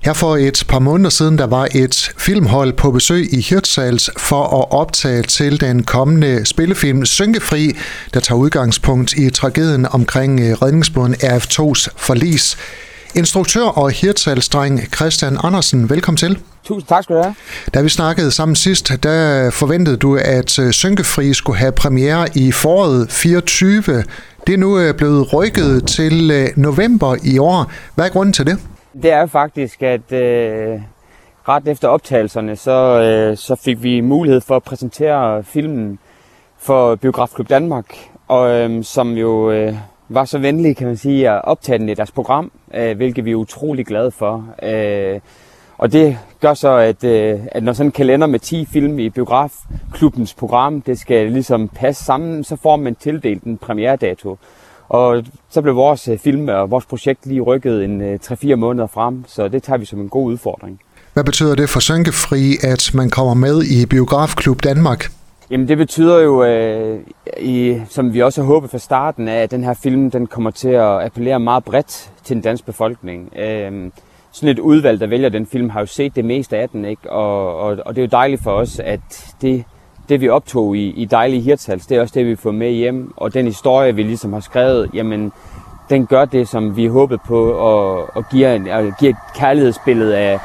Her for et par måneder siden, der var et filmhold på besøg i Hirtshals for at optage til den kommende spillefilm Synkefri, der tager udgangspunkt i tragedien omkring øh, redningsbåden RF2's forlis. Instruktør og Hirtshals-dreng Christian Andersen, velkommen til. Tusind tak skal du have. Da vi snakkede sammen sidst, der forventede du, at øh, Synkefri skulle have premiere i foråret 24. Det er nu øh, blevet rykket til november i år. Hvad er grunden til det? Det er faktisk, at øh, ret efter optagelserne, så, øh, så fik vi mulighed for at præsentere filmen for Biografklub Danmark, og øh, som jo øh, var så venlige, kan man sige, at optage den i deres program, øh, hvilket vi er utrolig glade for. Øh, og det gør så, at, øh, at når sådan en kalender med 10 film i Biografklubbens program, det skal ligesom passe sammen, så får man tildelt en premieredato. Og så blev vores øh, film og vores projekt lige rykket en 3-4 øh, måneder frem, så det tager vi som en god udfordring. Hvad betyder det for Sønkefri, at man kommer med i Biografklub Danmark? Jamen det betyder jo, øh, i, som vi også har håbet fra starten, at den her film den kommer til at appellere meget bredt til den danske befolkning. Øh, sådan et udvalg, der vælger den film, har jo set det meste af den, ikke? Og, og, og det er jo dejligt for os, at det det vi optog i, i Dejlige Hirtals, det er også det, vi får med hjem. Og den historie, vi ligesom har skrevet, jamen, den gør det, som vi håbede på, og, og giver, en, og giver et kærlighedsbillede af,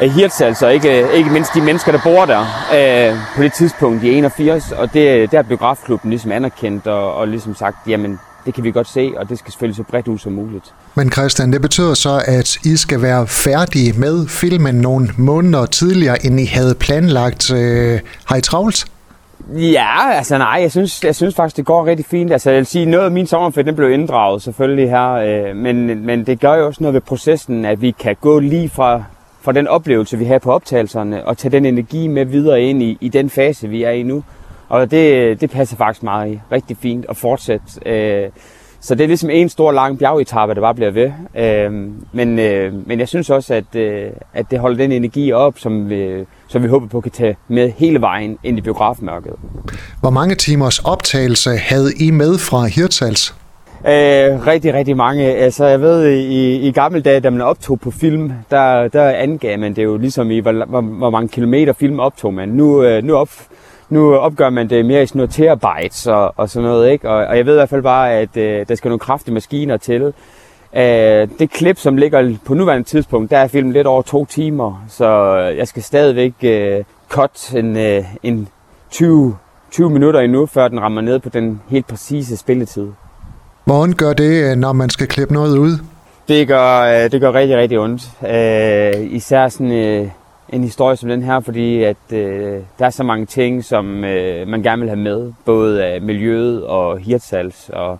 af Hirtals, og ikke, ikke mindst de mennesker, der bor der øh, på det tidspunkt i 81. Og det, der er biografklubben ligesom anerkendt og, og ligesom sagt, jamen, det kan vi godt se, og det skal selvfølgelig så bredt ud som muligt. Men Christian, det betyder så, at I skal være færdige med filmen nogle måneder tidligere, end I havde planlagt. Øh, har I travlt? Ja, altså nej, jeg synes, jeg synes faktisk, det går rigtig fint. Altså jeg vil sige, noget af min sommerferie, den blev inddraget selvfølgelig her, øh, men, men det gør jo også noget ved processen, at vi kan gå lige fra, fra den oplevelse, vi har på optagelserne, og tage den energi med videre ind i, i den fase, vi er i nu. Og det, det passer faktisk meget rigtig fint at fortsætte. Øh, så det er ligesom en stor lang bjergetappe, der bare bliver ved. Øh, men, øh, men jeg synes også, at, øh, at det holder den energi op, som vi, som vi håber på kan tage med hele vejen ind i biografmørket. Hvor mange timers optagelse havde I med fra Hirtshals? Øh, rigtig, rigtig mange. Altså, jeg ved, i, i gamle dage, da man optog på film, der, der angav man det jo ligesom i, hvor, hvor, hvor mange kilometer film optog man. Nu, øh, nu, op, nu opgør man det mere i sådan noget terabytes og, og sådan noget, ikke? Og, og jeg ved i hvert fald bare, at øh, der skal nogle kraftige maskiner til. Øh, det klip, som ligger på nuværende tidspunkt, der er filmen lidt over to timer, så jeg skal stadigvæk øh, cut en, øh, en 20, 20 minutter endnu, før den rammer ned på den helt præcise spilletid. Hvordan gør det, øh, når man skal klippe noget ud? Det gør, øh, det gør rigtig, rigtig ondt. Øh, især sådan øh, en historie som den her, fordi at øh, der er så mange ting, som øh, man gerne vil have med, både af miljøet og Hirtshals og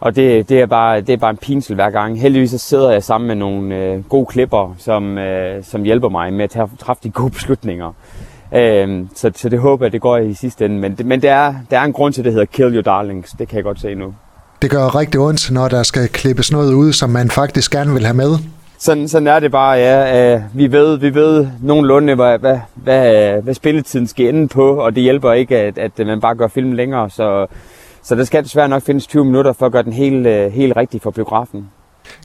og det, det, er bare, det er bare en pinsel hver gang. Heldigvis så sidder jeg sammen med nogle øh, gode klipper, som, øh, som hjælper mig med at træffe de gode beslutninger. Øh, så, så det håber jeg, det går i sidste ende. Men, det, men det er, der er en grund til, at det hedder Kill Your Darlings. Det kan jeg godt se nu. Det gør rigtig ondt, når der skal klippes noget ud, som man faktisk gerne vil have med. Sådan, sådan er det bare, ja. Øh, vi ved, vi ved nogenlunde, hvad, hvad, hvad, hvad spilletiden skal ende på, og det hjælper ikke, at, at man bare gør filmen længere. Så så der skal desværre nok findes 20 minutter for at gøre den helt, øh, helt rigtig for biografen.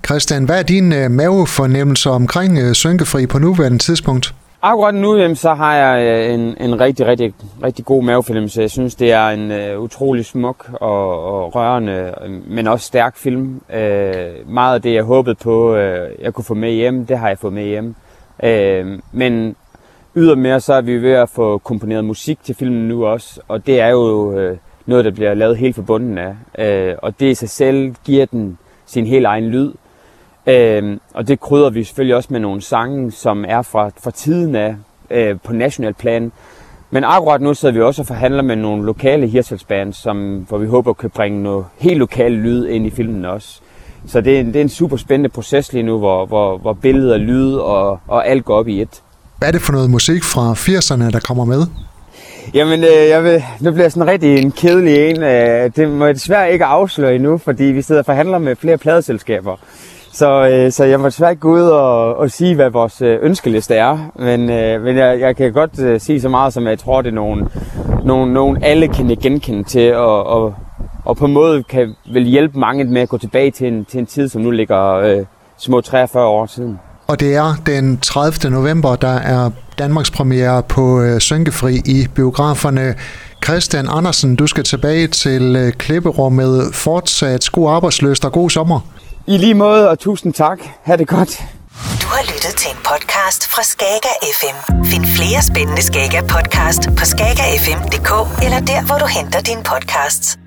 Christian, hvad er din mavefornemmelser mavefornemmelse omkring øh, Synkefri på nuværende tidspunkt? Akkurat nu jamen, så har jeg øh, en, en rigtig, rigtig, rigtig god mavefornemmelse. Jeg synes, det er en uh, utrolig smuk og, og rørende, øhm, men også stærk film. Uh, meget af det, jeg håbede på, uh, jeg kunne få med hjem, det har jeg fået med hjem. Uh, men ydermere så er vi ved at få komponeret musik til filmen nu også, og det er jo... Uh, noget, der bliver lavet helt forbundet af. Øh, og det i sig selv giver den sin helt egen lyd. Øh, og det krydder vi selvfølgelig også med nogle sange, som er fra, fra tiden af øh, på national plan. Men akkurat nu sidder vi også og forhandler med nogle lokale hirtshals som, hvor vi håber kan bringe noget helt lokale lyd ind i filmen også. Så det er, en, det er en super spændende proces lige nu, hvor, hvor, hvor billeder, lyd og, og alt går op i et. Hvad er det for noget musik fra 80'erne, der kommer med? Jamen, øh, jeg vil, nu bliver jeg sådan rigtig en kedelig en. Øh, det må jeg desværre ikke afsløre endnu, fordi vi sidder og forhandler med flere pladeselskaber. Så, øh, så jeg må desværre ikke gå ud og, og sige, hvad vores øh, ønskeliste er. Men, øh, men jeg, jeg kan godt øh, sige så meget, som jeg tror, det er nogen, nogen, nogen alle kan genkende til, og, og, og på en måde kan vel hjælpe mange med at gå tilbage til en, til en tid, som nu ligger øh, små 43 år siden. Og det er den 30. november, der er Danmarks premiere på øh, Sønkefri i biograferne. Christian Andersen, du skal tilbage til øh, klipperummet. Fortsat god arbejdsløst og god sommer. I lige måde, og tusind tak. Ha' det godt. Du har lyttet til en podcast fra Skager FM. Find flere spændende Skager podcast på skagerfm.dk eller der, hvor du henter dine podcasts.